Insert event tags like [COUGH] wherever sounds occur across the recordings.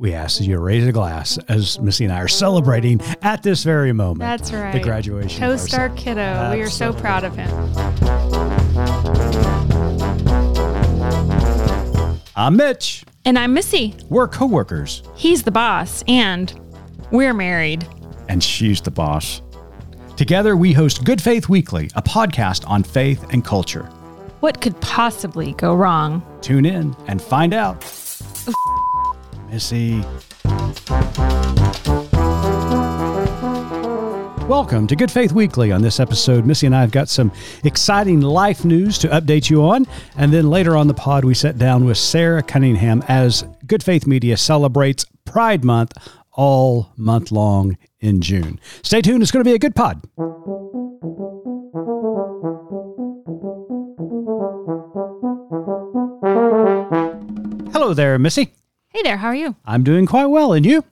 We ask you to raise a glass as Missy and I are celebrating at this very moment. That's right. The graduation. our Toast our kiddo. We are so proud of him. I'm Mitch. And I'm Missy. We're coworkers, He's the boss, and we're married. and she's the boss. Together, we host Good Faith Weekly, a podcast on faith and culture. What could possibly go wrong? Tune in and find out. Missy. Welcome to Good Faith Weekly. On this episode, Missy and I have got some exciting life news to update you on. And then later on the pod, we sat down with Sara Cunningham as Good Faith Media celebrates Pride Month all month long in June. Stay tuned, it's going to be a good pod. Hello there, Missy. Hey there, how are you? I'm doing quite well, and you?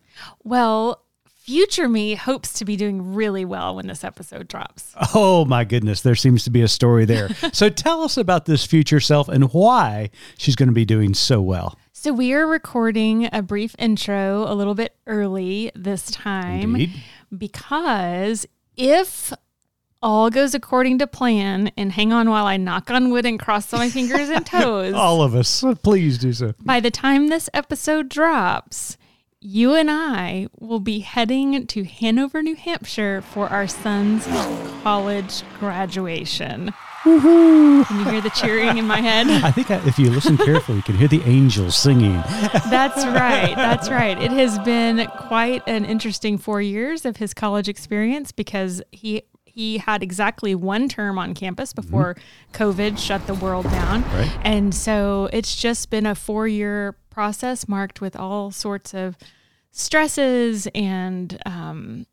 Well, future me hopes to be doing really well when this episode drops. Oh my goodness, there seems to be a story there. [LAUGHS] so tell us about this future self and why she's going to be doing so well. So, we are recording a brief intro a little bit early this time Indeed. because if all goes according to plan, and hang on while I knock on wood and cross my fingers and [LAUGHS] toes. All of us, please do so. by the time this episode drops, you and I will be heading to Hanover, New Hampshire for our son's college graduation. Can you hear the cheering in my head? [LAUGHS] I think I, if you listen carefully, you can hear the angels singing. [LAUGHS] That's right. That's right. It has been quite an interesting four years of his college experience because he he had exactly one term on campus before COVID shut the world down. Right. And so it's just been a four year process marked with all sorts of stresses and um,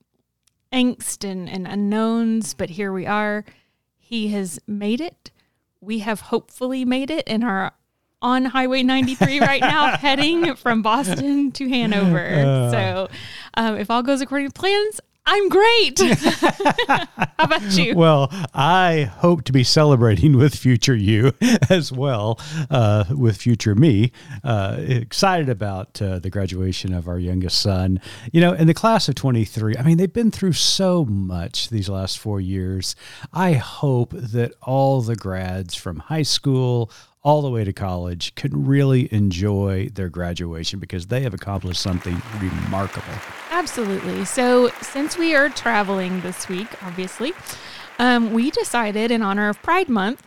angst and, and unknowns. But here we are. He has made it. We have hopefully made it and are on Highway 93 [LAUGHS] right now, heading from Boston to Hanover. [LAUGHS] so um, if all goes according to plans, I'm great. [LAUGHS] How about you? Well, I hope to be celebrating with future you [LAUGHS] as well, uh, with future me. Uh, excited about uh, the graduation of our youngest son. You know, in the class of 23, I mean, they've been through so much these last four years. I hope that all the grads from high school, all the way to college can really enjoy their graduation because they have accomplished something remarkable. Absolutely. So, since we are traveling this week, obviously, um, we decided in honor of Pride Month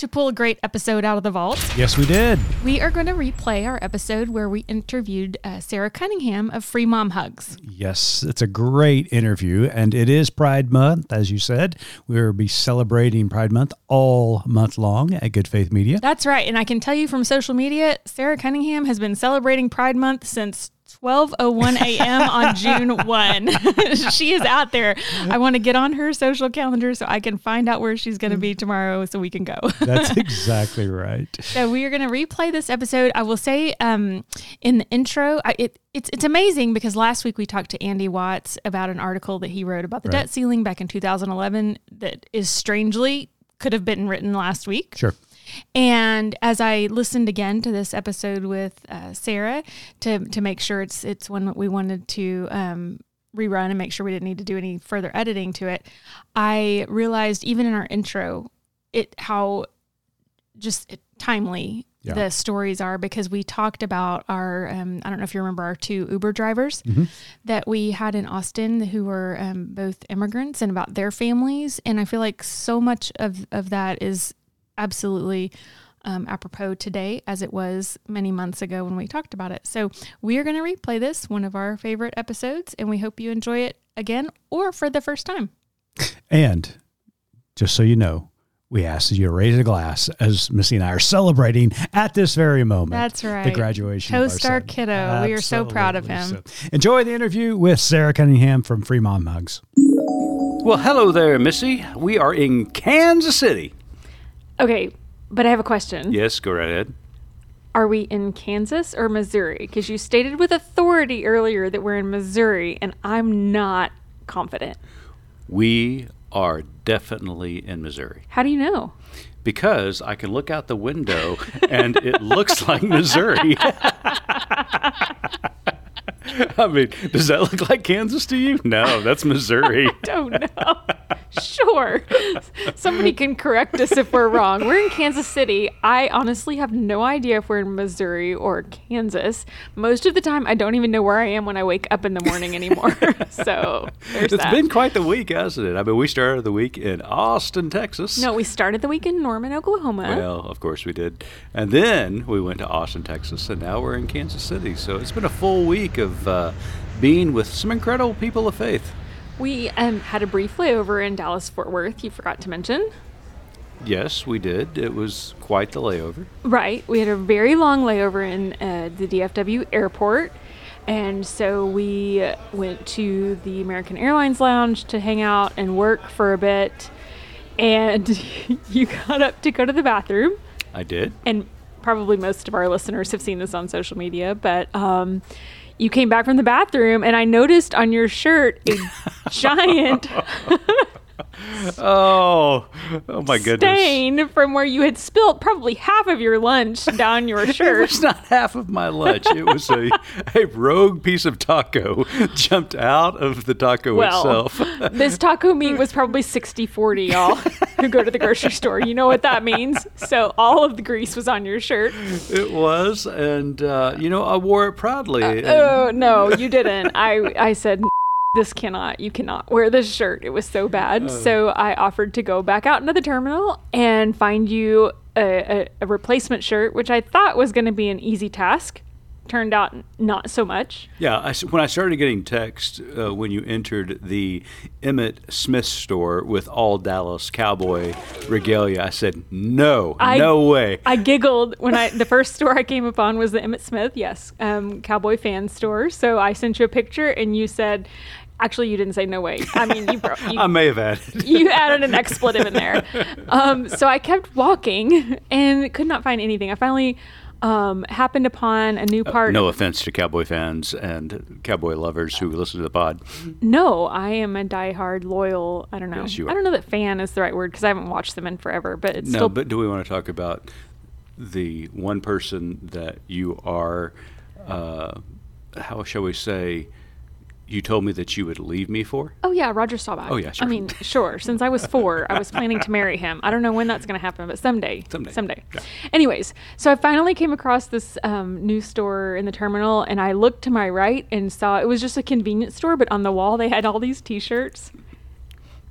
to pull a great episode out of the vault. Yes, we did. We are going to replay our episode where we interviewed uh, Sara Cunningham of Free Mom Hugs. Yes, it's a great interview, and it is Pride Month, as you said. We'll be celebrating Pride Month all month long at Good Faith Media. That's right. And I can tell you from social media, Sara Cunningham has been celebrating Pride Month since 12:01 [LAUGHS] a.m. on June 1. [LAUGHS] she is out there. I want to get on her social calendar so I can find out where she's going to be tomorrow so we can go. [LAUGHS] That's exactly right. So we are going to replay this episode. I will say um, in the intro, I, it, it's it's amazing because last week we talked to Andy Watts about an article that he wrote about the Right. debt ceiling back in 2011 that is strangely could have been written last week. Sure. And as I listened again to this episode with uh, Sara to to make sure it's it's one that we wanted to um, rerun and make sure we didn't need to do any further editing to it, I realized even in our intro, it how just timely Yeah. the stories are because we talked about our um, I don't know if you remember our two Uber drivers Mm-hmm. that we had in Austin who were um, both immigrants and about their families and I feel like so much of of that is absolutely um, apropos today as it was many months ago when we talked about it. So we are going to replay this, one of our favorite episodes, and we hope you enjoy it again or for the first time. And just so you know, we ask that you to raise a glass as Missy and I are celebrating at this very moment. That's right. The graduation. of Toast our son. kiddo. We are so proud of him. So enjoy the interview with Sara Cunningham from Free Mom Hugs. Well, hello there, Missy. We are in Kansas City. Okay, but I have a question. Yes, go right ahead. Are we in Kansas or Missouri? Because you stated with authority earlier that we're in Missouri, and I'm not confident. We are definitely in Missouri How do you know? Because I can look out the window and it looks [LAUGHS] like Missouri. [LAUGHS] I mean, does that look like Kansas to you? No, that's Missouri. [LAUGHS] Don't know. Sure. Somebody can correct us if we're wrong. We're in Kansas City. I honestly have no idea if we're in Missouri or Kansas. Most of the time, I don't even know where I am when I wake up in the morning anymore. so It's that. been quite the week, hasn't it? I mean, we started the week in Austin, Texas. no, we started the week in Norman, Oklahoma. Well, of course we did. And then we went to Austin, Texas, and now we're in Kansas City. So it's been a full week of uh, being with some incredible people of faith. We um, had a brief layover in Dallas Fort Worth, you forgot to mention. Yes, we did. It was quite the layover. Right. We had a very long layover in uh, the DFW airport. And so we went to the American Airlines Lounge to hang out and work for a bit. And [LAUGHS] you got up to go to the bathroom. I did. And probably most of our listeners have seen this on social media, but um, you came back from the bathroom and I noticed on your shirt a [LAUGHS] giant [LAUGHS] Oh, oh my goodness. stain from where you had spilt probably half of your lunch down your [LAUGHS] shirt. It was not half of my lunch. It was a, [LAUGHS] a rogue piece of taco jumped out of the taco Well, itself. [LAUGHS] this taco meat was probably 60 40, y'all who go to the grocery store. You know what that means. So all of the grease was on your shirt. It was, and uh, you know, I wore it proudly. and- Oh, no, you didn't. I, I said, this cannot, you cannot wear this shirt. It was so bad. So I offered to go back out into the terminal and find you a, a, a replacement shirt, which I thought was going to be an easy task. Turned out not so much. Yeah, I when I started getting text uh, when you entered the Emmitt Smith store with all Dallas Cowboy regalia, I said, "No, I- no way." I giggled when I the first store I came upon was the Emmitt Smith, yes, um, cowboy fan store. So I sent you a picture, and you said, actually, you didn't say no way. I mean, you bro- you, [LAUGHS] I may have added. [LAUGHS] you added an expletive in there. Um, so I kept walking and could not find anything. I finally um, happened upon a new part. No offense to Cowboy fans and Cowboy lovers who listen to the pod. No, I am a diehard loyal. I don't know. Yes, you I don't know that fan is the right word because I haven't watched them in forever. But it's No, still but do we want to talk about the one person that you are? Uh, how shall we say? You told me that you would leave me for. Oh yeah, Roger Staubach. Oh, yeah, sure. I mean, sure. Since I was four, I was planning to marry him. I don't know when that's going to happen, but someday. Someday. Someday. Yeah. Anyways, so I finally came across this um, new store in the terminal, and I looked to my right and saw it was just a convenience store, but on the wall they had all these T-shirts.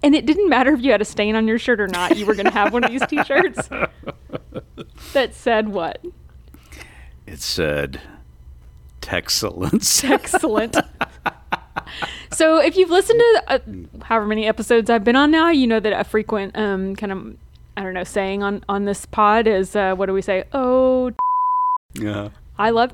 And it didn't matter if you had a stain on your shirt or not. You were going to have one of these T-shirts [LAUGHS] that said what? It said, "Texcellence." Excellent. [LAUGHS] so if you've listened to uh, however many episodes I've been on now, you know that a frequent um, kind of I don't know saying on on this pod is uh, what do we say? Oh, yeah. I love.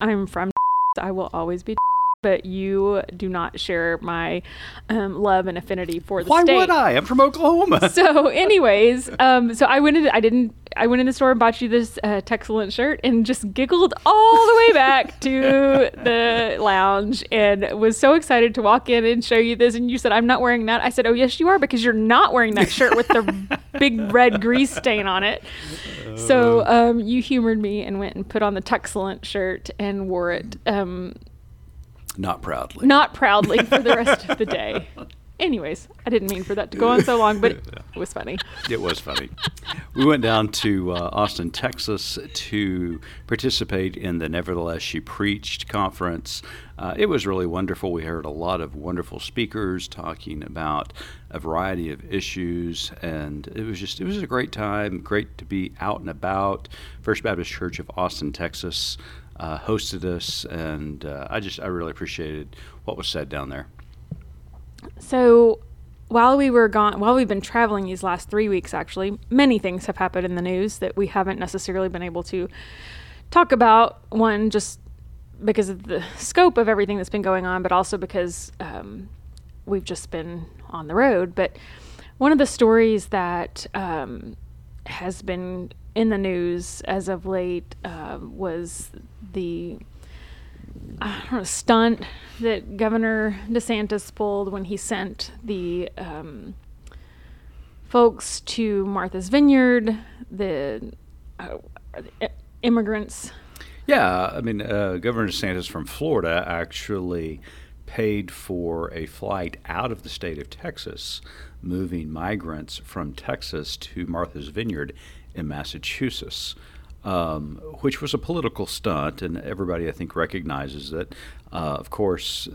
I'm from. I will always be. But you do not share my um, love and affinity for the Why state. would I? I'm from Oklahoma. [LAUGHS] so anyways um so i went into i didn't i went in the store and bought you this uh excellent shirt and just giggled all the way back [LAUGHS] to the lounge and was so excited to walk in and show you this and you said i'm not wearing that i said oh yes you are because you're not wearing that shirt with the [LAUGHS] big red grease stain on it so um you humored me and went and put on the Texcellent shirt and wore it um Not proudly. not proudly for the rest of the day anyways i didn't mean for that to go on so long but it was funny It was funny. we went down to uh, Austin, Texas to participate in the Nevertheless She Preached conference. Uh, it was really wonderful. We heard a lot of wonderful speakers talking about a variety of issues, and it was just, it was a great time. Great to be out and about. First Baptist Church of Austin, Texas. Uh, hosted us, and uh, I just I really appreciated what was said down there. So, while we were gone, while we've been traveling these last three weeks, actually, many things have happened in the news that we haven't necessarily been able to talk about. One, just because of the scope of everything that's been going on, but also because um, we've just been on the road. But one of the stories that um, has been in the news as of late uh, was the stunt that Governor DeSantis pulled when he sent the um, folks to Martha's Vineyard, the uh, immigrants. Yeah, I mean, uh, Governor DeSantis from Florida actually paid for a flight out of the state of Texas, moving migrants from Texas to Martha's Vineyard in Massachusetts. Um, which was a political stunt, and everybody I think recognizes that. Uh, of course,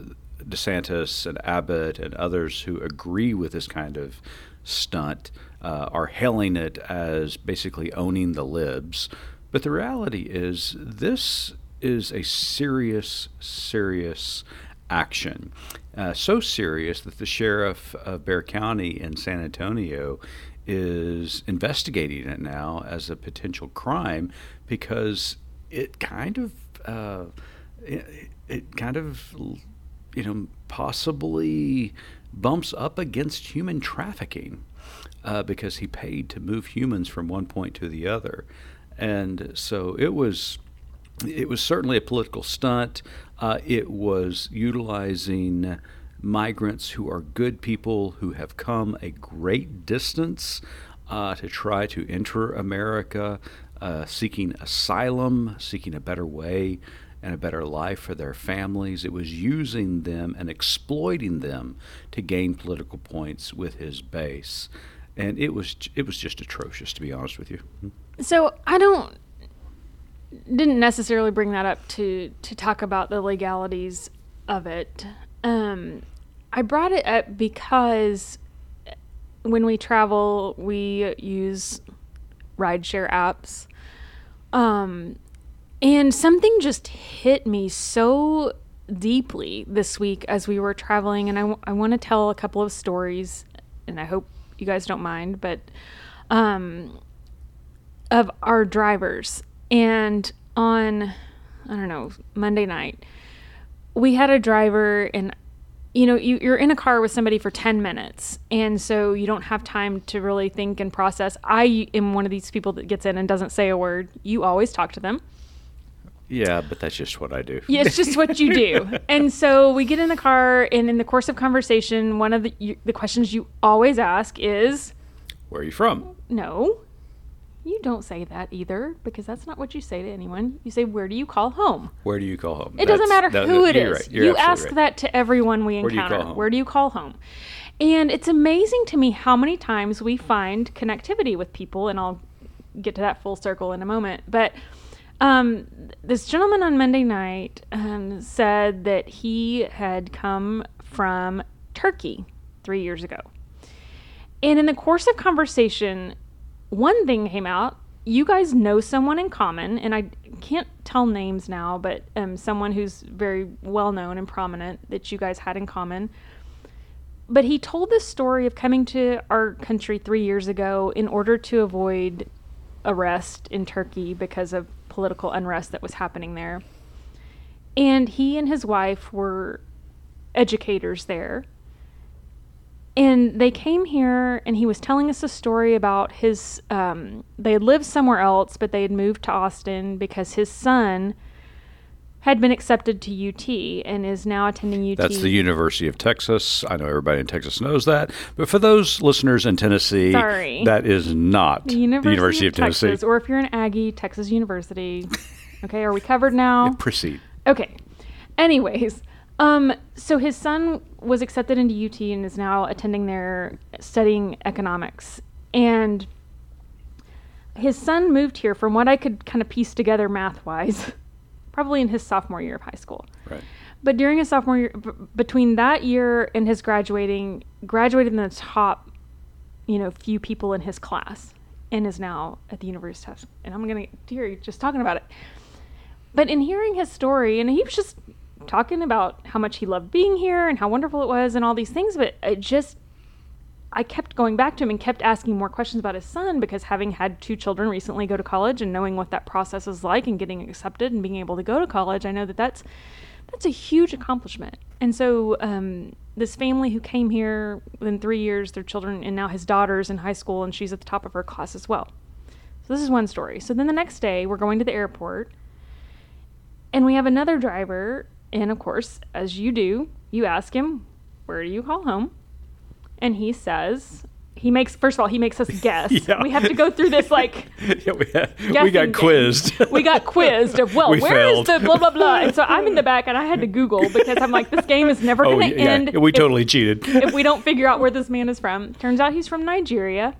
DeSantis and Abbott and others who agree with this kind of stunt uh, are hailing it as basically owning the libs. But the reality is, this is a serious, serious action. Uh, so serious that the sheriff of Bexar County in San Antonio is investigating it now as a potential crime because it kind of uh, it, it kind of you know possibly bumps up against human trafficking uh, because he paid to move humans from one point to the other, and so it was it was certainly a political stunt. Uh, it was utilizing migrants who are good people who have come a great distance uh, to try to enter America, uh, seeking asylum, seeking a better way and a better life for their families. It was using them and exploiting them to gain political points with his base. And it was it was just atrocious to be honest with you. So I don't didn't necessarily bring that up to to talk about the legalities of it. Um, I brought it up because when we travel, we use rideshare apps. Um, and something just hit me so deeply this week as we were traveling. And I, w- I want to tell a couple of stories, and I hope you guys don't mind, but um, of our drivers. And on, I don't know, Monday night, we had a driver, and you know, you, you're in a car with somebody for 10 minutes, and so you don't have time to really think and process. I am one of these people that gets in and doesn't say a word. You always talk to them. Yeah, but that's just what I do. Yeah, it's just what you do. [LAUGHS] and so we get in the car, and in the course of conversation, one of the you, the questions you always ask is, "Where are you from?" No, you don't say that either, because that's not what you say to anyone. You say, "Where do you call home?" Where do you call home? It doesn't matter that, who that, it is. Right. you ask right. that to everyone we Where do encounter. Where do you call home? And it's amazing to me how many times we find connectivity with people, and I'll get to that full circle in a moment. But um, this gentleman on Monday night um, said that he had come from Turkey three years ago. And in the course of conversation, one thing came out. You guys know someone in common, and I can't tell names now, but um, someone who's very well known and prominent that you guys had in common. But he told this story of coming to our country three years ago in order to avoid arrest in Turkey because of political unrest that was happening there. And he and his wife were educators there. And they came here, and he was telling us a story about his. Um, they had lived somewhere else, but they had moved to Austin because his son had been accepted to UT and is now attending UT. That's the University of Texas. I know everybody in Texas knows that, but for those listeners in Tennessee, Sorry. that is not the University, the University of, of Texas, Tennessee. or if you're an Aggie, Texas University. [LAUGHS] Okay, are we covered now? Proceed. Okay. Anyways, um, so his son was accepted into UT and is now attending there, studying economics. And his son moved here, from what I could kind of piece together math wise, [LAUGHS] probably in his sophomore year of high school. Right. But during his sophomore year, b- between that year and his graduating, graduated in the top, you know, few people in his class, and is now at the University of Texas. And I'm gonna dear, just talking about it. But in hearing his story, and he was just talking about how much he loved being here and how wonderful it was and all these things, but it just I kept going back to him and kept asking more questions about his son because having had two children recently go to college and knowing what that process is like and getting accepted and being able to go to college, I know that that's that's a huge accomplishment. And so um, this family who came here within three years, their children and now his daughter's in high school and she's at the top of her class as well. So this is one story. So then the next day we're going to the airport and we have another driver and of course, as you do, you ask him, "Where do you call home?" And he says, he makes first of all he makes us [LAUGHS] guess. Yeah. We have to go through this like [LAUGHS] yeah, we, had- we got game. quizzed. we got quizzed of well [LAUGHS] We where is failed. the blah blah blah and so i'm in the back and i had to google because i'm like this game is never oh, going to yeah, end yeah, we if- totally cheated. if we don't figure out where this man is from turns out he's from nigeria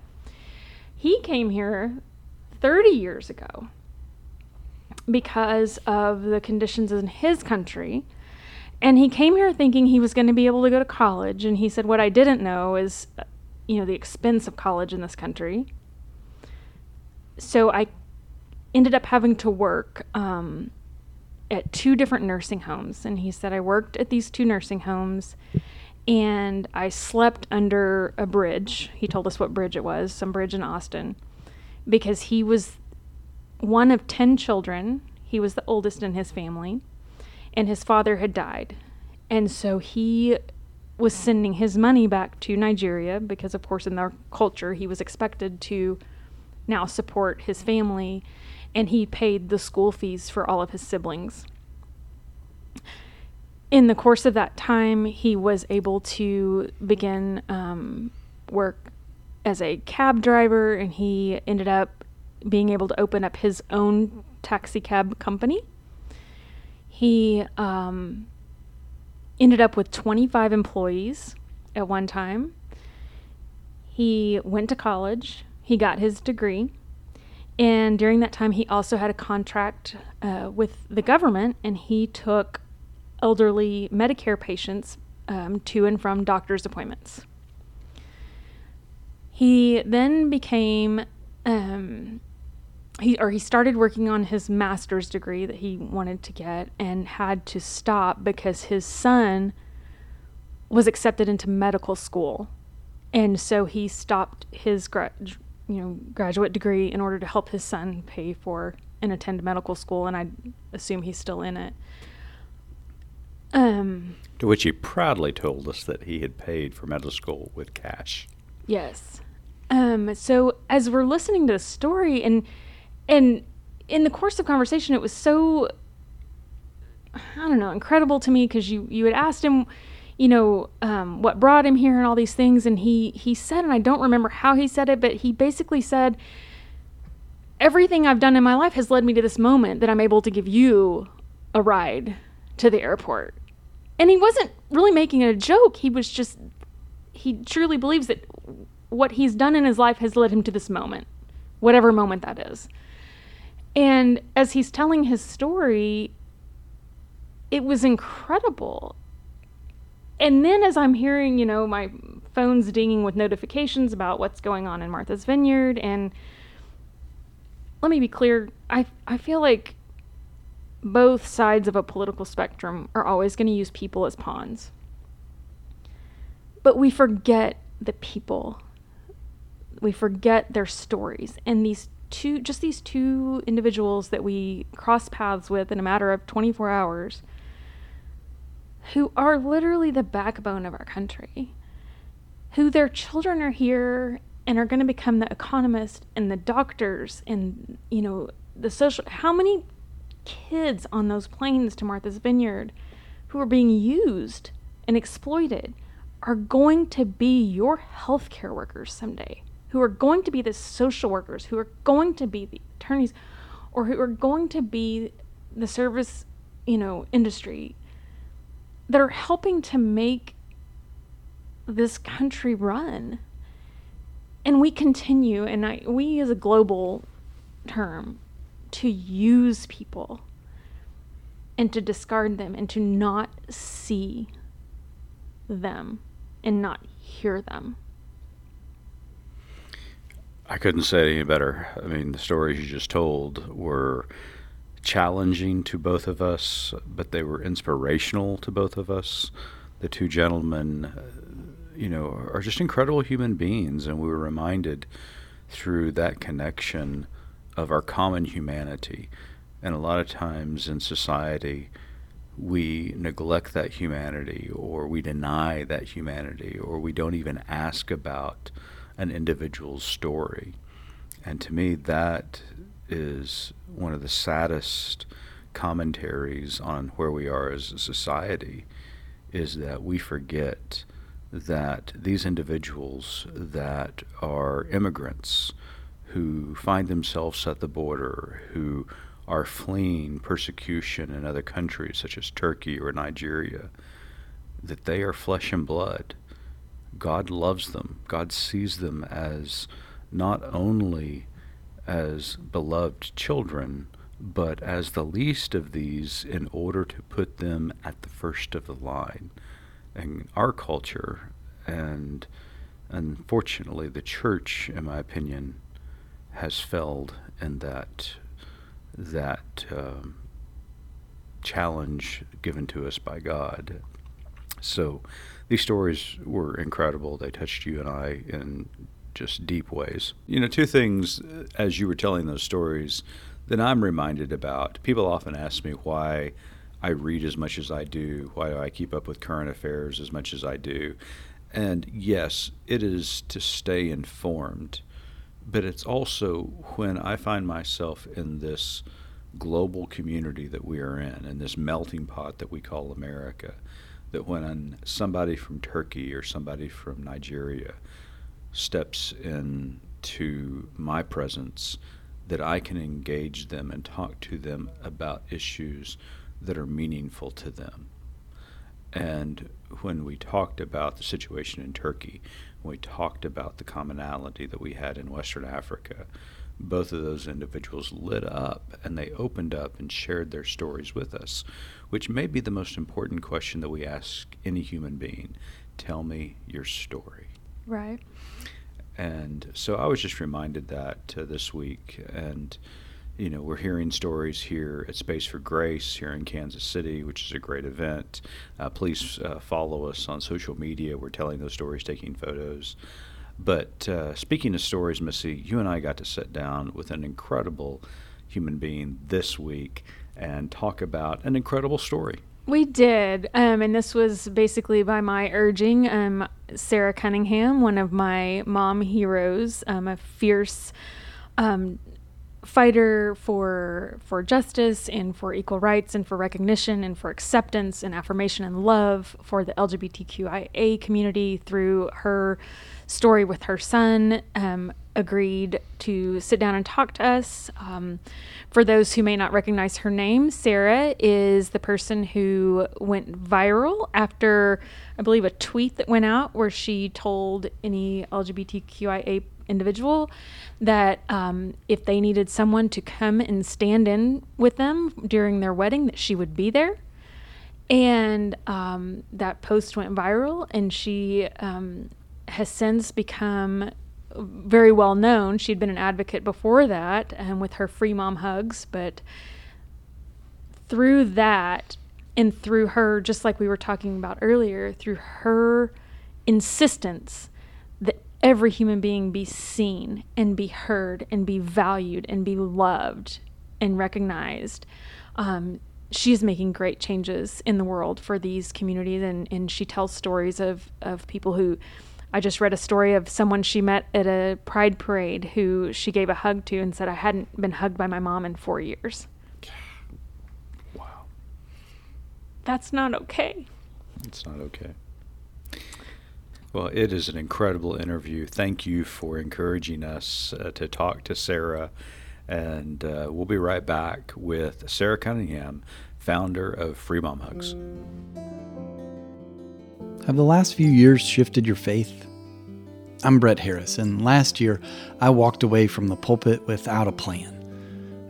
he came here 30 years ago because of the conditions in his country and he came here thinking he was going to be able to go to college and he said what i didn't know is you know the expense of college in this country so i ended up having to work um, at two different nursing homes. And he said, I worked at these two nursing homes and I slept under a bridge. He told us what bridge it was, some bridge in Austin, because he was one of 10 children. He was the oldest in his family, and his father had died. And so he was sending his money back to Nigeria because, of course, in their culture, he was expected to now support his family, and he paid the school fees for all of his siblings. In the course of that time, he was able to begin um, work as a cab driver, and he ended up being able to open up his own taxi cab company. He um, ended up with 25 employees at one time. He went to college, he got his degree, and during that time, he also had a contract uh, with the government, and he took elderly Medicare patients um, to and from doctor's appointments. He then became, um, he or he started working on his master's degree that he wanted to get, and had to stop because his son was accepted into medical school, and so he stopped his gra- you know graduate degree in order to help his son pay for and attend medical school, and I assume he's still in it. Um. To which he proudly told us that he had paid for medical school with cash. Yes. Um, so as we're listening to the story and and in the course of conversation it was so I don't know, incredible to me because you you had asked him, you know, um, what brought him here and all these things, and he he said, and I don't remember how he said it, but he basically said, everything I've done in my life has led me to this moment that I'm able to give you a ride to the airport, and he wasn't really making it a joke. He was just he truly believes that what he's done in his life has led him to this moment, whatever moment that is. And as he's telling his story, it was incredible. And then as I'm hearing, you know, my phone's dinging with notifications about what's going on in Martha's Vineyard and let me be clear, I I feel like both sides of a political spectrum are always going to use people as pawns. But we forget the people. We forget their stories. And these two, just these two individuals that we cross paths with in a matter of 24 hours, who are literally the backbone of our country, who their children are here and are going to become the economists and the doctors and, you know, the social. How many kids on those planes to Martha's Vineyard who are being used and exploited are going to be your healthcare workers someday, who are going to be the social workers, who are going to be the attorneys, or who are going to be the service, you know, industry that are helping to make this country run. And we continue, and I, we as a global term, to use people and to discard them and to not see them and not hear them. I couldn't say any better. I mean, the stories you just told were challenging to both of us, but they were inspirational to both of us. The two gentlemen, uh, you know, are just incredible human beings, and we were reminded through that connection of our common humanity. And a lot of times in society, we neglect that humanity, or we deny that humanity, or we don't even ask about an individual's story. And to me, that is one of the saddest commentaries on where we are as a society is that we forget that these individuals that are immigrants who find themselves at the border, who are fleeing persecution in other countries such as Turkey or Nigeria, that they are flesh and blood. God loves them. God sees them as not only as beloved children, but as the least of these in order to put them at the first of the line. And our culture, and unfortunately the church, in my opinion, has failed in that that um, challenge given to us by God. So these stories were incredible. They touched you and I in just deep ways. You know, two things uh, as you were telling those stories that I'm reminded about. People often ask me why I read as much as I do, why do I keep up with current affairs as much as I do. And yes, it is to stay informed, but it's also when I find myself in this global community that we are in, in this melting pot that we call America, that when somebody from Turkey or somebody from Nigeria steps into my presence, that I can engage them and talk to them about issues that are meaningful to them. And when we talked about the situation in Turkey, when we talked about the commonality that we had in Western Africa, both of those individuals lit up and they opened up and shared their stories with us, which may be the most important question that we ask any human being. Tell me your story. Right. And so I was just reminded that uh, this week. And, you know, we're hearing stories here at Space for Grace here in Kansas City, which is a great event. Uh, please uh, follow us on social media. We're telling those stories, taking photos. But uh, speaking of stories, Missy, you and I got to sit down with an incredible human being this week and talk about an incredible story. We did. Um, and this was basically by my urging. Um, Sara Cunningham, one of my mom heroes, um, a fierce um, fighter for for justice and for equal rights and for recognition and for acceptance and affirmation and love for the LGBTQIA community through her story with her son um, agreed to sit down and talk to us. Um, for those who may not recognize her name, Sara is the person who went viral after, I believe, a tweet that went out where she told any LGBTQIA individual that um, if they needed someone to come and stand in with them during their wedding, that she would be there. And um, that post went viral, and she um, has since become very well known. She'd been an advocate before that and with her free mom hugs, but through that and through her, just like we were talking about earlier, through her insistence that every human being be seen and be heard and be valued and be loved and recognized. Um, she's making great changes in the world for these communities and, and she tells stories of, of people who I just read a story of someone she met at a pride parade who she gave a hug to and said, I hadn't been hugged by my mom in four years. Wow. That's not okay. It's not okay. Well, it is an incredible interview. Thank you for encouraging us uh, to talk to Sara. And uh, we'll be right back with Sara Cunningham, founder of Free Mom Hugs. Have the last few years shifted your faith? I'm Brett Harris, and last year I walked away from the pulpit without a plan.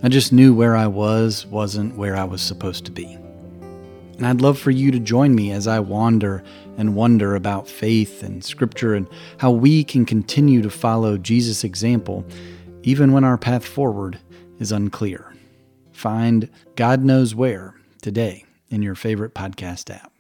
I just knew where I was wasn't where I was supposed to be. And I'd love for you to join me as I wander and wonder about faith and Scripture and how we can continue to follow Jesus' example even when our path forward is unclear. Find God Knows Where today in your favorite podcast app.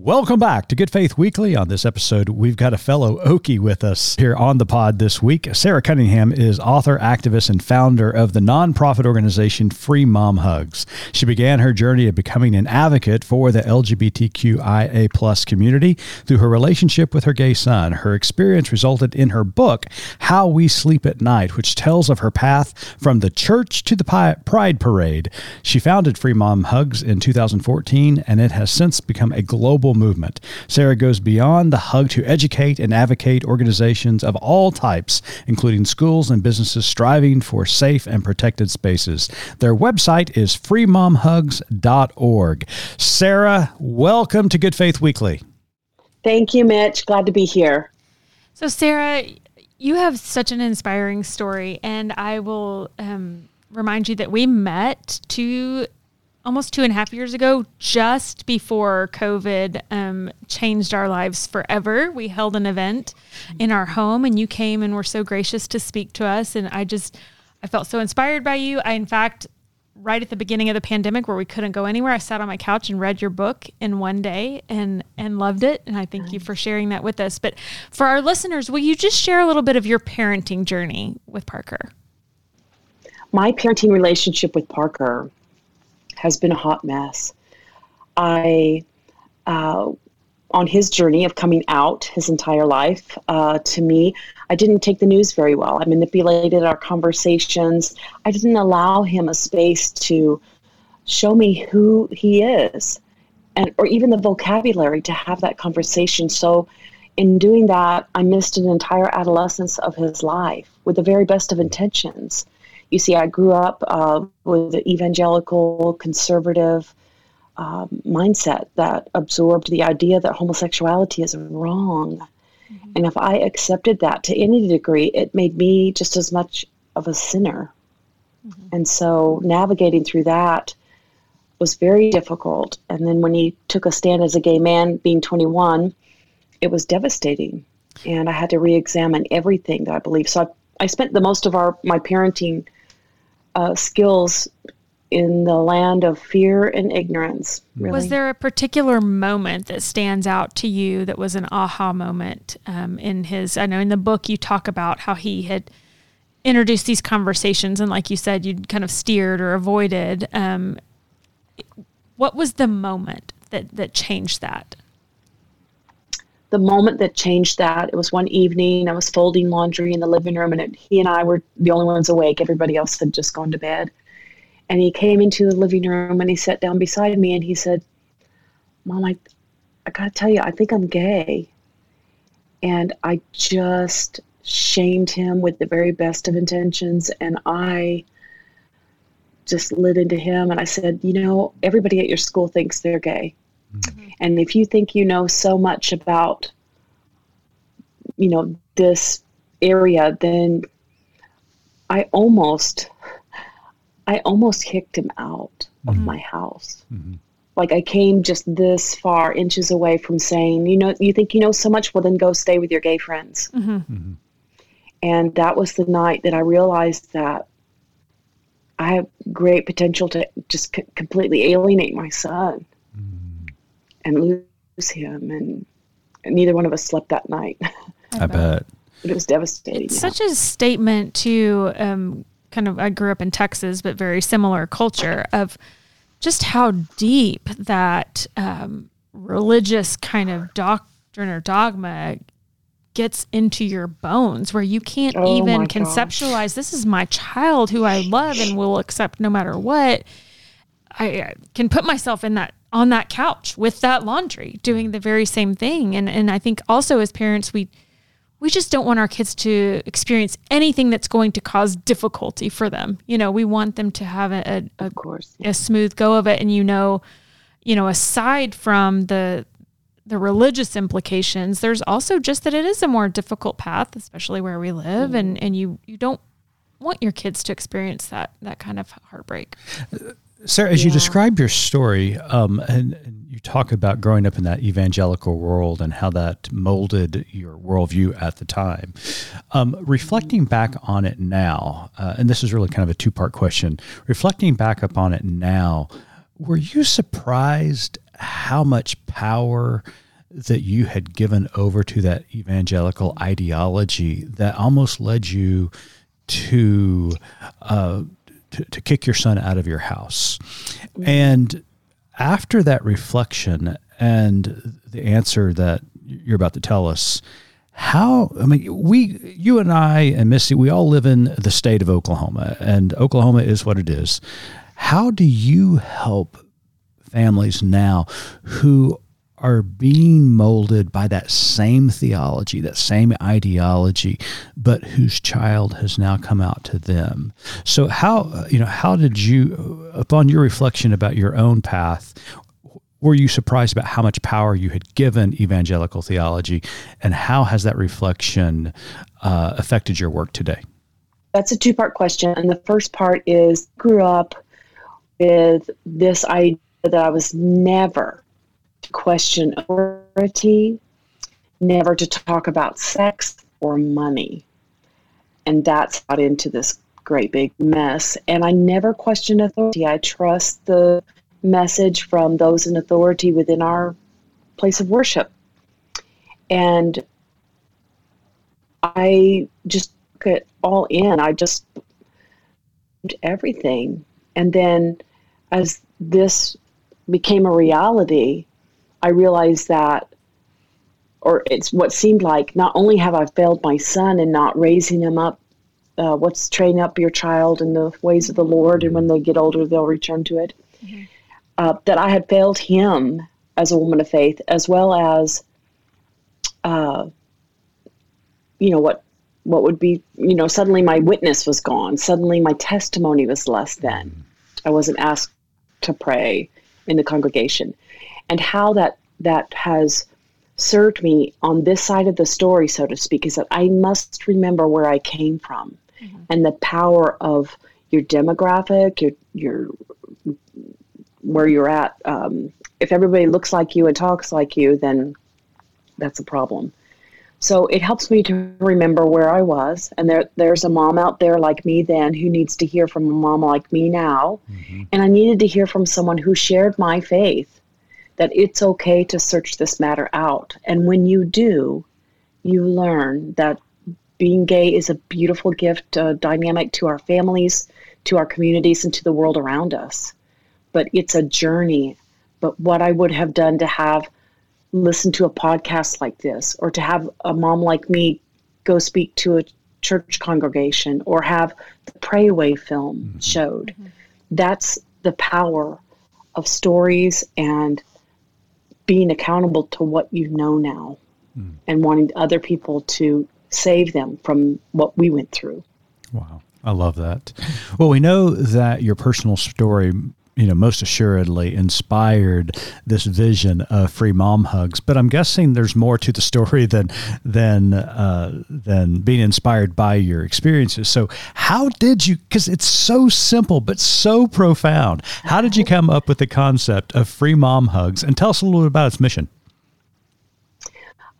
Welcome back to Good Faith Weekly. On this episode, we've got a fellow Okie with us here on the pod this week. Sara Cunningham is author, activist, and founder of the nonprofit organization Free Mom Hugs. She began her journey of becoming an advocate for the LGBTQIA plus community through her relationship with her gay son. Her experience resulted in her book, How We Sleep at Night, which tells of her path from the church to the Pride Parade. She founded Free Mom Hugs in 2014, and it has since become a global global movement. Sara goes beyond the hug to educate and advocate organizations of all types, including schools and businesses striving for safe and protected spaces. Their website is freemomhugs.org. Sara, welcome to Good Faith Weekly. Thank you, Mitch. Glad to be here. So, Sara, you have such an inspiring story, and I will um, remind you that we met two almost two and a half years ago, just before COVID um, changed our lives forever. We held an event in our home, and you came and were so gracious to speak to us. And I just, I felt so inspired by you. I, in fact, right at the beginning of the pandemic, where we couldn't go anywhere, I sat on my couch and read your book in one day, and and loved it. And I thank you for sharing that with us. But for our listeners, will you just share a little bit of your parenting journey with Parker? My parenting relationship with Parker has been a hot mess. I, uh, on his journey of coming out his entire life uh, to me, I didn't take the news very well. I manipulated our conversations. I didn't allow him a space to show me who he is and or even the vocabulary to have that conversation. So in doing that, I missed an entire adolescence of his life with the very best of intentions. You see, I grew up uh, with an evangelical, conservative um, mindset that absorbed the idea that homosexuality is wrong. Mm-hmm. And if I accepted that to any degree, it made me just as much of a sinner. Mm-hmm. And so navigating through that was very difficult. And then when he took a stand as a gay man, being 21, it was devastating. And I had to re examine everything that I believe. So I, I spent the most of our my parenting uh, skills in the land of fear and ignorance. Really. Was there a particular moment that stands out to you that was an aha moment um, in his? I know in the book you talk about how he had introduced these conversations, and like you said, you'd kind of steered or avoided. Um, what was the moment that that changed that? The moment that changed that, it was one evening. I was folding laundry in the living room, and it, he and I were the only ones awake. Everybody else had just gone to bed. And he came into the living room and he sat down beside me and he said, Mom, I, I got to tell you, I think I'm gay. And I just shamed him with the very best of intentions. And I just lit into him and I said, You know, everybody at your school thinks they're gay. Mm-hmm. And if you think you know so much about, you know, this area, then I almost, I almost kicked him out mm-hmm. of my house. Mm-hmm. Like I came just this far, inches away from saying, you know, you think you know so much, well then go stay with your gay friends. Mm-hmm. Mm-hmm. And that was the night that I realized that I have great potential to just c- completely alienate my son and lose him. And, and neither one of us slept that night. I, bet. But it was devastating. It's yeah. such a statement to um, kind of, I grew up in Texas, but very similar culture of just how deep that um, religious kind of doctrine or dogma gets into your bones where you can't oh even conceptualize this is my child who I love and will accept no matter what. I can put myself in that on that couch with that laundry doing the very same thing and and I think also as parents we we just don't want our kids to experience anything that's going to cause difficulty for them. You know, we want them to have a, a, of course. a smooth go of it. And you know, you know, aside from the the religious implications, there's also just that it is a more difficult path, especially where we live, mm. and and you you don't want your kids to experience that that kind of heartbreak. Sara, as yeah. you describe your story, um, and, and, you talk about growing up in that evangelical world and how that molded your worldview at the time, um, reflecting back on it now, uh, and this is really kind of a two part question. Reflecting back upon it now, were you surprised how much power that you had given over to that evangelical ideology that almost led you to uh, to, to kick your son out of your house. Mm. And after that reflection and the answer that you're about to tell us, how I mean, we, you and I and Missy, we all live in the state of Oklahoma, and Oklahoma is what it is. How do you help families now who are being molded by that same theology, that same ideology, but whose child has now come out to them. So how you know how did you upon your reflection about your own path were you surprised about how much power you had given evangelical theology and how has that reflection uh, affected your work today that's a two part question and the first part is grew up with this idea that i was never to question authority never to talk about sex or money and that's got into this great big mess and i never question authority i trust the message from those in authority within our place of worship. And I just took it all in. I just everything. And then as this became a reality, I realized that, or it's what seemed like, not only have I failed my son in not raising him up, uh, what's train up your child in the ways of the Lord, and when they get older, they'll return to it. Mm-hmm uh, that I had failed him as a woman of faith, as well as, uh, you know, what what would be, you know, suddenly my witness was gone. Suddenly my testimony was less than. I wasn't asked to pray in the congregation, and how that that has served me on this side of the story, so to speak, is that I must remember where I came from mm-hmm. and the power of your demographic, your your where you're at. Um, if everybody looks like you and talks like you, then that's a problem. So it helps me to remember where I was, and there there's a mom out there like me then who needs to hear from a mom like me now, mm-hmm. and I needed to hear from someone who shared my faith that it's okay to search this matter out, and when you do, you learn that being gay is a beautiful gift, uh, dynamic to our families, to our communities, and to the world around us but it's a journey. But what I would have done to have listened to a podcast like this, or to have a mom like me go speak to a church congregation, or have the Pray Away film mm-hmm. showed, mm-hmm. that's the power of stories and being accountable to what you know now mm. and wanting other people to save them from what we went through. Wow. I love that. Well, we know that your personal story you know, most assuredly inspired this vision of free mom hugs. But I'm guessing there's more to the story than than uh, than being inspired by your experiences. So, how did you? Because it's so simple but so profound. How did you come up with the concept of free mom hugs? And tell us a little bit about its mission.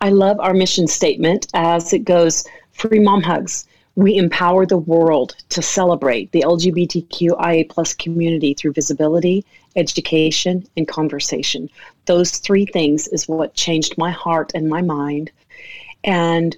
I love our mission statement as it goes: free mom hugs we empower the world to celebrate the LGBTQIA plus community through visibility, education, and conversation. Those three things is what changed my heart and my mind. And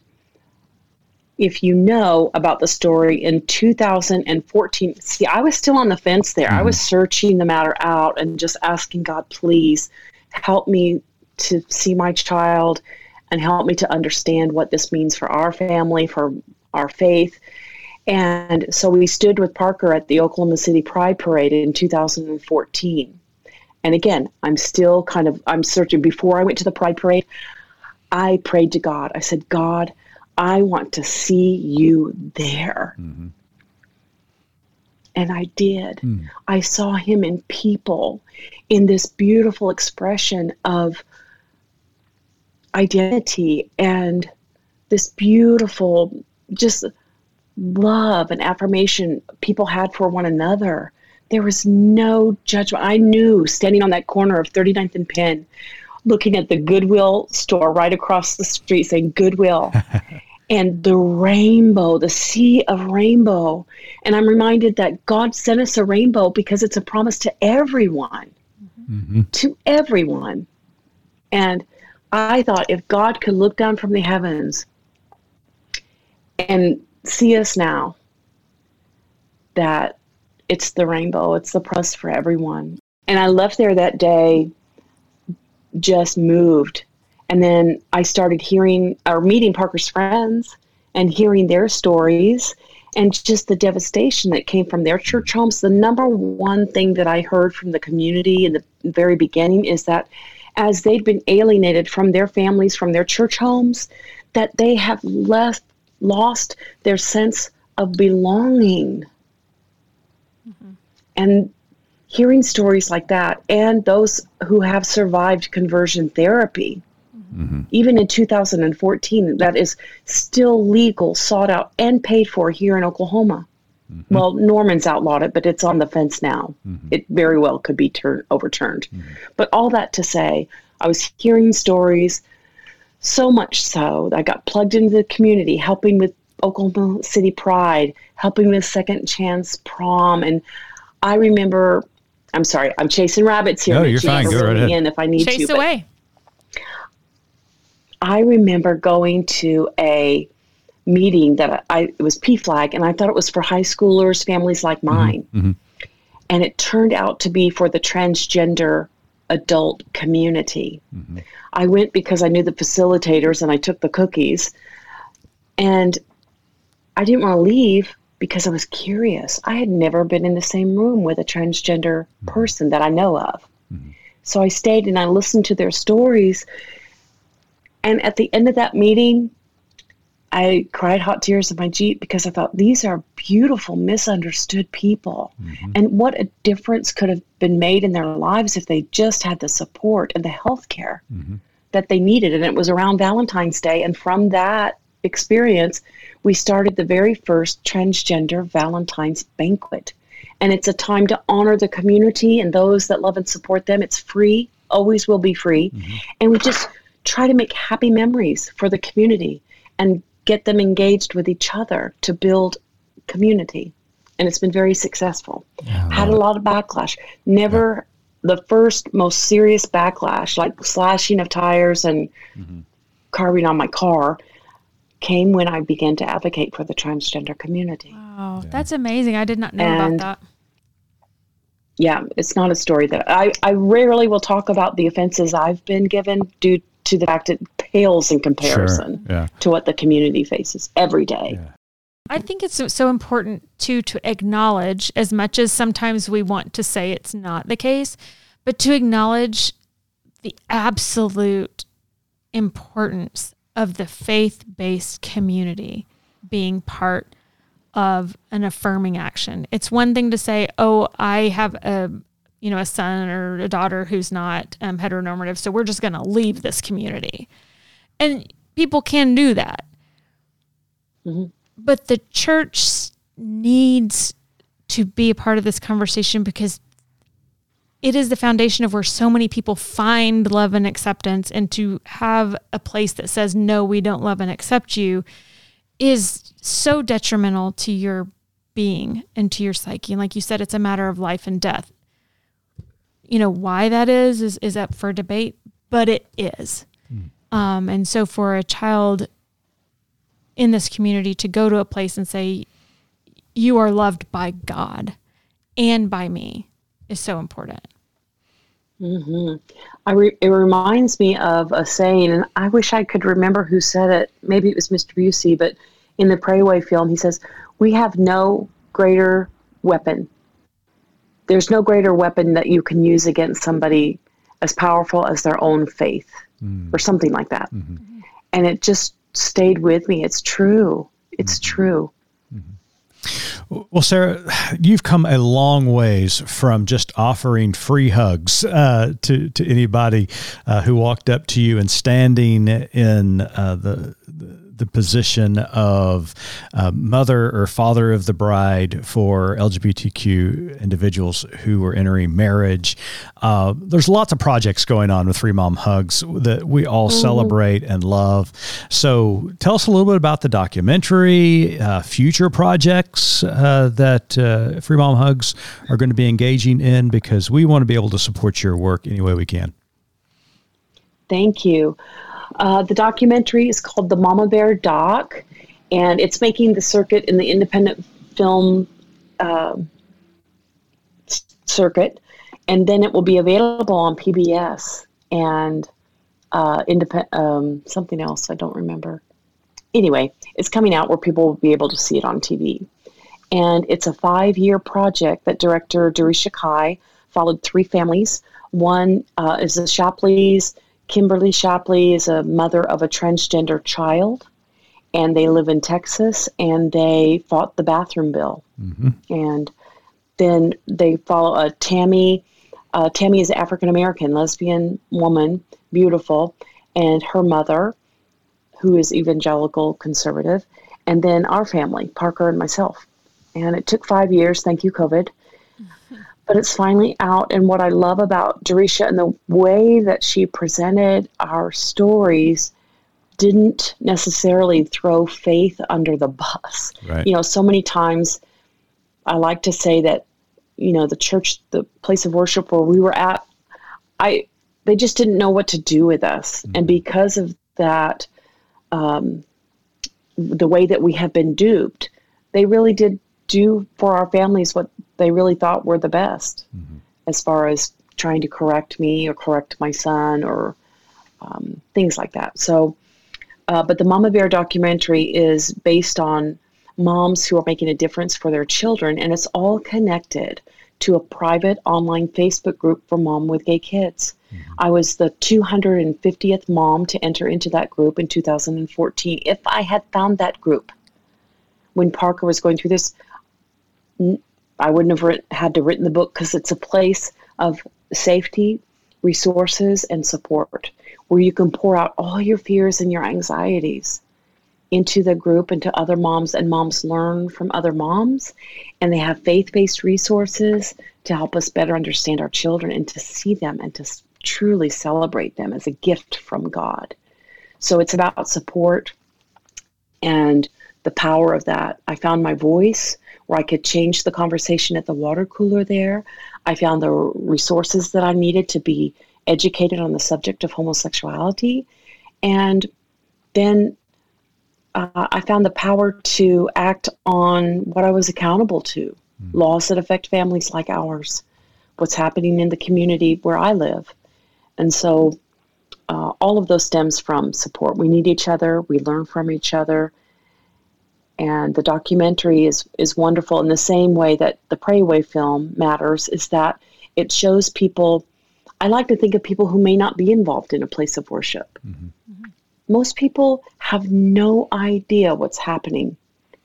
if you know about the story in 2014, see, I was still on the fence there. Mm-hmm. I was searching the matter out and just asking God, please help me to see my child and help me to understand what this means for our family, for our faith. And so we stood with Parker at the Oklahoma City Pride Parade in 2014. And again, I'm still kind of I'm searching before I went to the Pride Parade. I prayed to God. I said, God, I want to see you there. Mm-hmm. And I did. Mm. I saw him in people in this beautiful expression of identity and this beautiful just love and affirmation people had for one another. There was no judgment. I knew standing on that corner of 39th and Penn, looking at the Goodwill store right across the street saying Goodwill. [LAUGHS] and the rainbow, the sea of rainbow. And I'm reminded that God sent us a rainbow because it's a promise to everyone, mm-hmm. to everyone. And I thought if God could look down from the heavens and see us now that it's the rainbow, it's the plus for everyone. And I left there that day just moved. And then I started hearing or meeting Parker's friends and hearing their stories and just the devastation that came from their church homes. The number one thing that I heard from the community in the very beginning is that as they've been alienated from their families, from their church homes, that they have left, lost their sense of belonging. Mm-hmm. And hearing stories like that, and those who have survived conversion therapy, mm-hmm. even in 2014, that is still legal, sought out, and paid for here in Oklahoma. Mm-hmm. Well, Norman's outlawed it, but it's on the fence now. Mm-hmm. It very well could be turn, overturned. Mm-hmm. But all that to say, I was hearing stories, so much so that I got plugged into the community, helping with Oklahoma City Pride, helping with Second Chance Prom. And I remember, I'm sorry, I'm chasing rabbits here. No, you're fine. Go right ahead. In if I need Chase to. away. I remember going to a meeting that I, it was PFLAG, and I thought it was for high schoolers, families like mm-hmm. mine. Mm-hmm. And it turned out to be for the transgender adult community. Mm-hmm. I went because I knew the facilitators and I took the cookies. And I didn't want to leave because I was curious. I had never been in the same room with a transgender mm-hmm. person that I know of. Mm-hmm. So I stayed and I listened to their stories. And at the end of that meeting, I cried hot tears in my Jeep because I thought these are beautiful, misunderstood people. Mm-hmm. And what a difference could have been made in their lives if they just had the support and the health care mm-hmm. that they needed. And it was around Valentine's Day. And from that experience, we started the very first transgender Valentine's banquet. And it's a time to honor the community and those that love and support them. It's free, always will be free. Mm-hmm. And we just try to make happy memories for the community and get them engaged with each other to build community. And it's been very successful. Yeah, Had a lot of backlash. Never yeah. the first most serious backlash, like slashing of tires and mm-hmm. carving on my car, came when I began to advocate for the transgender community. Wow, yeah. that's amazing. I did not know and, about that. Yeah, it's not a story that I, I rarely will talk about the offenses I've been given due to the fact it pales in comparison sure. yeah. to what the community faces every day. Yeah. I think it's so important too to acknowledge, as much as sometimes we want to say it's not the case, but to acknowledge the absolute importance of the faith based community being part of an affirming action. It's one thing to say, oh, I have a, you know, a son or a daughter who's not um, heteronormative, so we're just going to leave this community. And people can do that. Mm-hmm. But the church needs to be a part of this conversation because it is the foundation of where so many people find love and acceptance and to have a place that says no we don't love and accept you is so detrimental to your being and to your psyche and like you said it's a matter of life and death you know why that is is, is up for debate, but it is. Um, and so for a child in this community to go to a place and say, "You are loved by God and by me," is so important. Mm-hmm. I re- it reminds me of a saying, and I wish I could remember who said it. Maybe it was Mr. Bussee, but in the Pray Away film, he says, "We have no greater weapon there's no greater weapon that you can use against somebody as powerful as their own faith mm. or something like that. Mm-hmm. And it just stayed with me. It's true. It's mm-hmm. true. Mm-hmm. Well, Sara, you've come a long ways from just offering free hugs uh, to to anybody uh, who walked up to you and standing in uh, the, the the position of uh, mother or father of the bride for LGBTQ individuals who are entering marriage. Uh, there's lots of projects going on with Free Mom Hugs that we all mm-hmm. celebrate and love. So tell us a little bit about the documentary, uh, future projects uh, that uh, Free Mom Hugs are going to be engaging in because we want to be able to support your work any way we can. Thank you. Uh, the documentary is called The Mama Bear Doc, and it's making the circuit in the independent film uh, circuit, and then it will be available on PBS and uh, um, something else I don't remember. Anyway, it's coming out where people will be able to see it on TV, and it's a five-year project that director Daresha Kyi followed three families. One uh, is the Shappleys. Kimberly Shappley is a mother of a transgender child, and they live in Texas, and they fought the bathroom bill. And then they follow a Tammy. Uh, Tammy is African American lesbian woman, beautiful, and her mother, who is evangelical conservative, and then our family, Parker and myself. And it took five years. Thank you, COVID. But it's finally out. And what I love about Daresha and the way that she presented our stories didn't necessarily throw faith under the bus. Right. You know, so many times I like to say that, you know, the church, the place of worship where we were at, I they just didn't know what to do with us. And because of that, um, the way that we have been duped, they really did do for our families what they really thought were the best as far as trying to correct me or correct my son or um, things like that. So, uh, but the Mama Bear documentary is based on moms who are making a difference for their children, and it's all connected to a private online Facebook group for mom with gay kids. I was the 250th mom to enter into that group in 2014. If I had found that group when Parker was going through this, n- I wouldn't have writ- had to written the book because it's a place of safety, resources, and support where you can pour out all your fears and your anxieties into the group and to other moms, and moms learn from other moms. And they have faith based resources to help us better understand our children and to see them and to truly celebrate them as a gift from God. So it's about support and the power of that. I found my voice where I could change the conversation at the water cooler there. I found the resources that I needed to be educated on the subject of homosexuality. And then uh, I found the power to act on what I was accountable to laws that affect families like ours, what's happening in the community where I live. And so uh, all of those stems from support. We need each other, we learn from each other. And the documentary is, is wonderful in the same way that the Pray Away film matters, is that it shows people. I like to think of people who may not be involved in a place of worship. Mm-hmm. Mm-hmm. Most people have no idea what's happening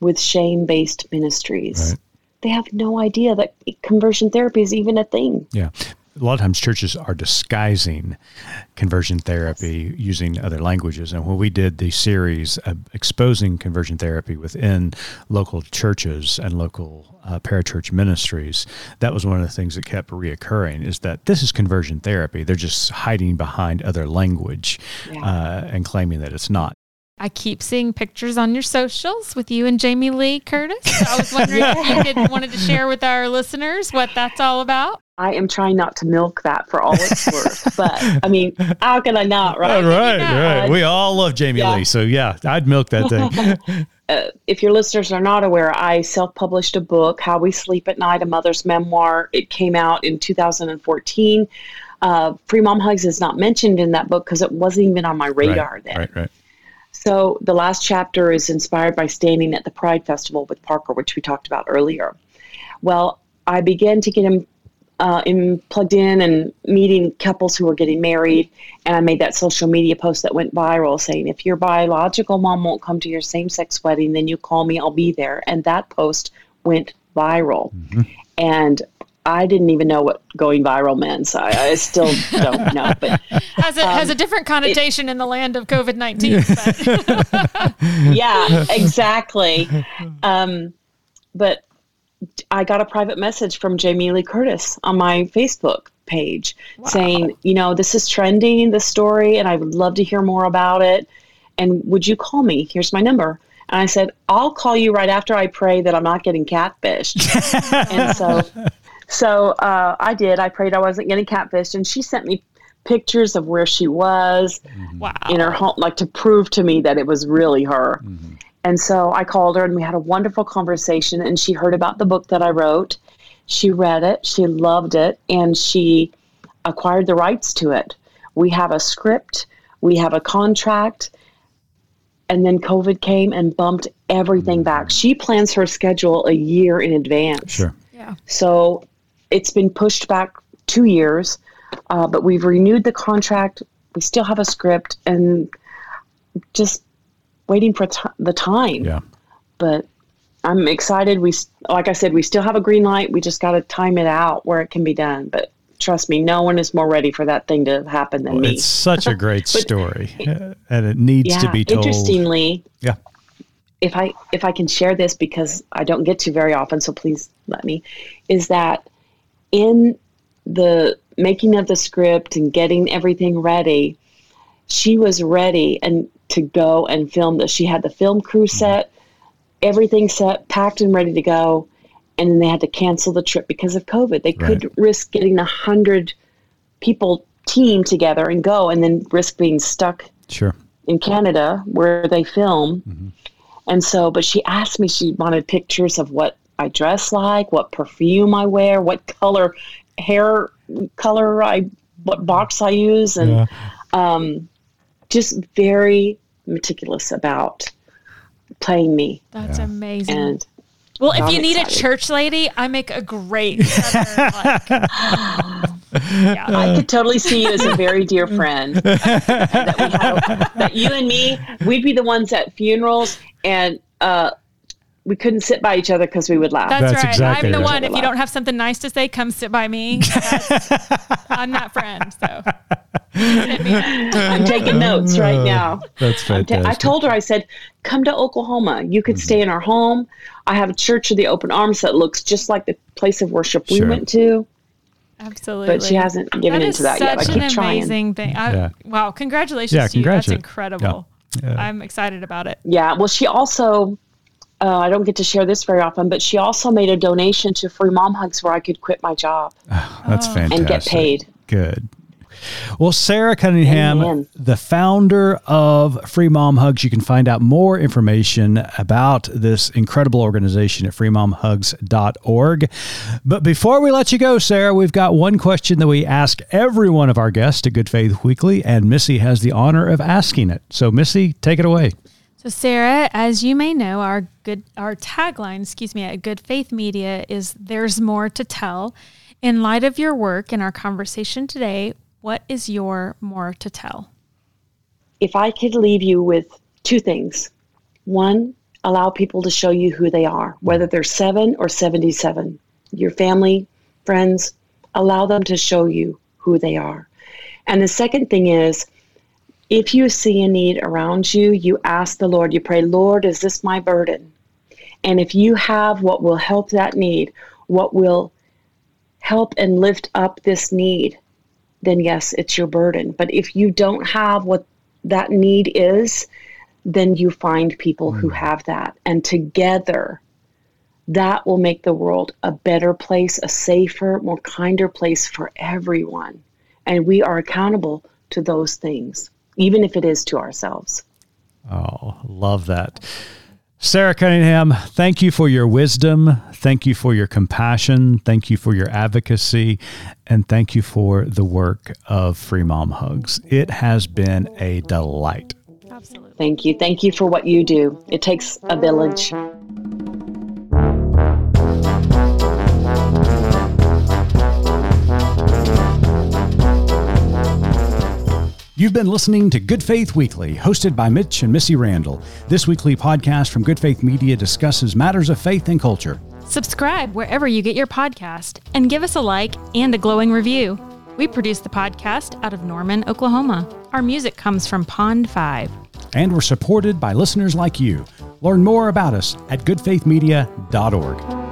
with shame based ministries. Right. They have no idea that conversion therapy is even a thing. Yeah. A lot of times churches are disguising conversion therapy using other languages. And when we did the series of exposing conversion therapy within local churches and local uh, parachurch ministries, that was one of the things that kept reoccurring is that this is conversion therapy. They're just hiding behind other language Yeah. uh, and claiming that it's not. I keep seeing pictures on your socials with you and Jamie Lee Curtis. I was [LAUGHS] wondering if you could wanted to share with our listeners what that's all about. I am trying not to milk that for all it's [LAUGHS] worth. But I mean, how can I not, right? right, Yeah. right. We all love Jamie Yeah. Lee. So, yeah, I'd milk that thing. [LAUGHS] [LAUGHS] Uh, if your listeners are not aware, I self published a book, How We Sleep at Night, a Mother's Memoir. It came out in 2014. Uh, Free Mom Hugs is not mentioned in that book because it wasn't even on my radar right, then. right, right. So the last chapter is inspired by standing at the Pride Festival with Parker, which we talked about earlier. Well, I began to get him uh, in, plugged in and meeting couples who were getting married, and I made that social media post that went viral saying, "If your biological mom won't come to your same-sex wedding, then you call me. I'll be there." And that post went viral, and I didn't even know what going viral meant. So I, I still [LAUGHS] don't know, but Has a has a different connotation in the land of COVID nineteen. yeah, [LAUGHS] exactly. [LAUGHS] Um, but I got a private message from Jamie Lee Curtis on my Facebook page saying, you know, this is trending, this story, and I would love to hear more about it. And would you call me? Here's my number. And I said, I'll call you right after I pray that I'm not getting catfished. [LAUGHS] and so, so uh, I did. I prayed I wasn't getting catfished, and she sent me pictures of where she was wow. in her home, like to prove to me that it was really her. And so I called her and we had a wonderful conversation. And she heard about the book that I wrote. She read it, she loved it, and she acquired the rights to it. We have a script, we have a contract. And then COVID came and bumped everything back. She plans her schedule a year in advance. Sure. Yeah. So it's been pushed back two years, uh, but we've renewed the contract. We still have a script and just waiting for t- the time. Yeah. But I'm excited. We, like I said, we still have a green light. We just got to time it out where it can be done. But trust me, no one is more ready for that thing to happen than me. It's such a [LAUGHS] great story, uh, and it needs yeah. to be told. Interestingly, Yeah. if I if I can share this because I don't get to very often, so please let me, is that in the making of the script and getting everything ready, she was ready and to go and film this. She had the film crew set, everything set, packed and ready to go, and then they had to cancel the trip because of COVID. They Right. could risk getting a hundred people team together and go, and then risk being stuck Sure. in Canada where they film. Mm-hmm. And so, but she asked me, she wanted pictures of what I dress like, what perfume I wear, what color hair color I, what box I use, and Yeah. um, just very meticulous about playing me. That's amazing. And well, if I'm you need excited. a church lady, I make a great southern, [LAUGHS] like, yeah. I could totally see you as a very dear [LAUGHS] friend. that, we had, that you and me, we'd be the ones at funerals, and uh, we couldn't sit by each other because we would laugh. That's, That's right. exactly I'm the right. one. If you don't have something nice to say, come sit by me. [LAUGHS] I'm that friend. So I'm taking notes right oh, now. That's I'm ta- fantastic. I told her, I said, come to Oklahoma. You could stay in our mm-hmm. home. I have a church of the open arms that looks just like the place of worship we Sure. went to, absolutely. but she hasn't given That into that yet. I such keep an trying. amazing thing. I, Yeah. Wow! Congratulations Yeah, to you. That's congratu- incredible. Yeah. I'm excited about it. Yeah. Well, she also, uh, I don't get to share this very often, but she also made a donation to Free Mom Hugs where I could quit my job [SIGHS] That's fantastic. and get paid. Good. Well, Sara Cunningham, Amen. the founder of Free Mom Hugs, you can find out more information about this incredible organization at freemomhugs.org. But before we let you go, Sara, we've got one question that we ask every one of our guests at Good Faith Weekly, and Missy has the honor of asking it. So, Missy, take it away. So, Sara, as you may know, our good our tagline, excuse me, at Good Faith Media is "There's more to tell." In light of your work and our conversation today, what is your more to tell? If I could leave you with two things one, allow people to show you who they are, whether they're seven or 77. Your family, friends, allow them to show you who they are. And the second thing is, if you see a need around you, you ask the Lord, you pray, Lord, is this my burden? And if you have what will help that need, what will help and lift up this need, then yes, it's your burden. But if you don't have what that need is, then you find people who mm. have that. And together, that will make the world a better place, a safer, more kinder place for everyone. And we are accountable to those things, even if it is to ourselves. Oh, love that. Sara Cunningham, thank you for your wisdom. Thank you for your compassion. Thank you for your advocacy. And thank you for the work of Free Mom Hugs. It has been a delight. Absolutely. Thank you. Thank you for what you do. It takes a village. You've been listening to Good Faith Weekly, hosted by Mitch and Missy Randall. This weekly podcast from Good Faith Media discusses matters of faith and culture. Subscribe wherever you get your podcast and give us a like and a glowing review. We produce the podcast out of Norman, Oklahoma. Our music comes from Pond 5. And we're supported by listeners like you. Learn more about us at goodfaithmedia.org.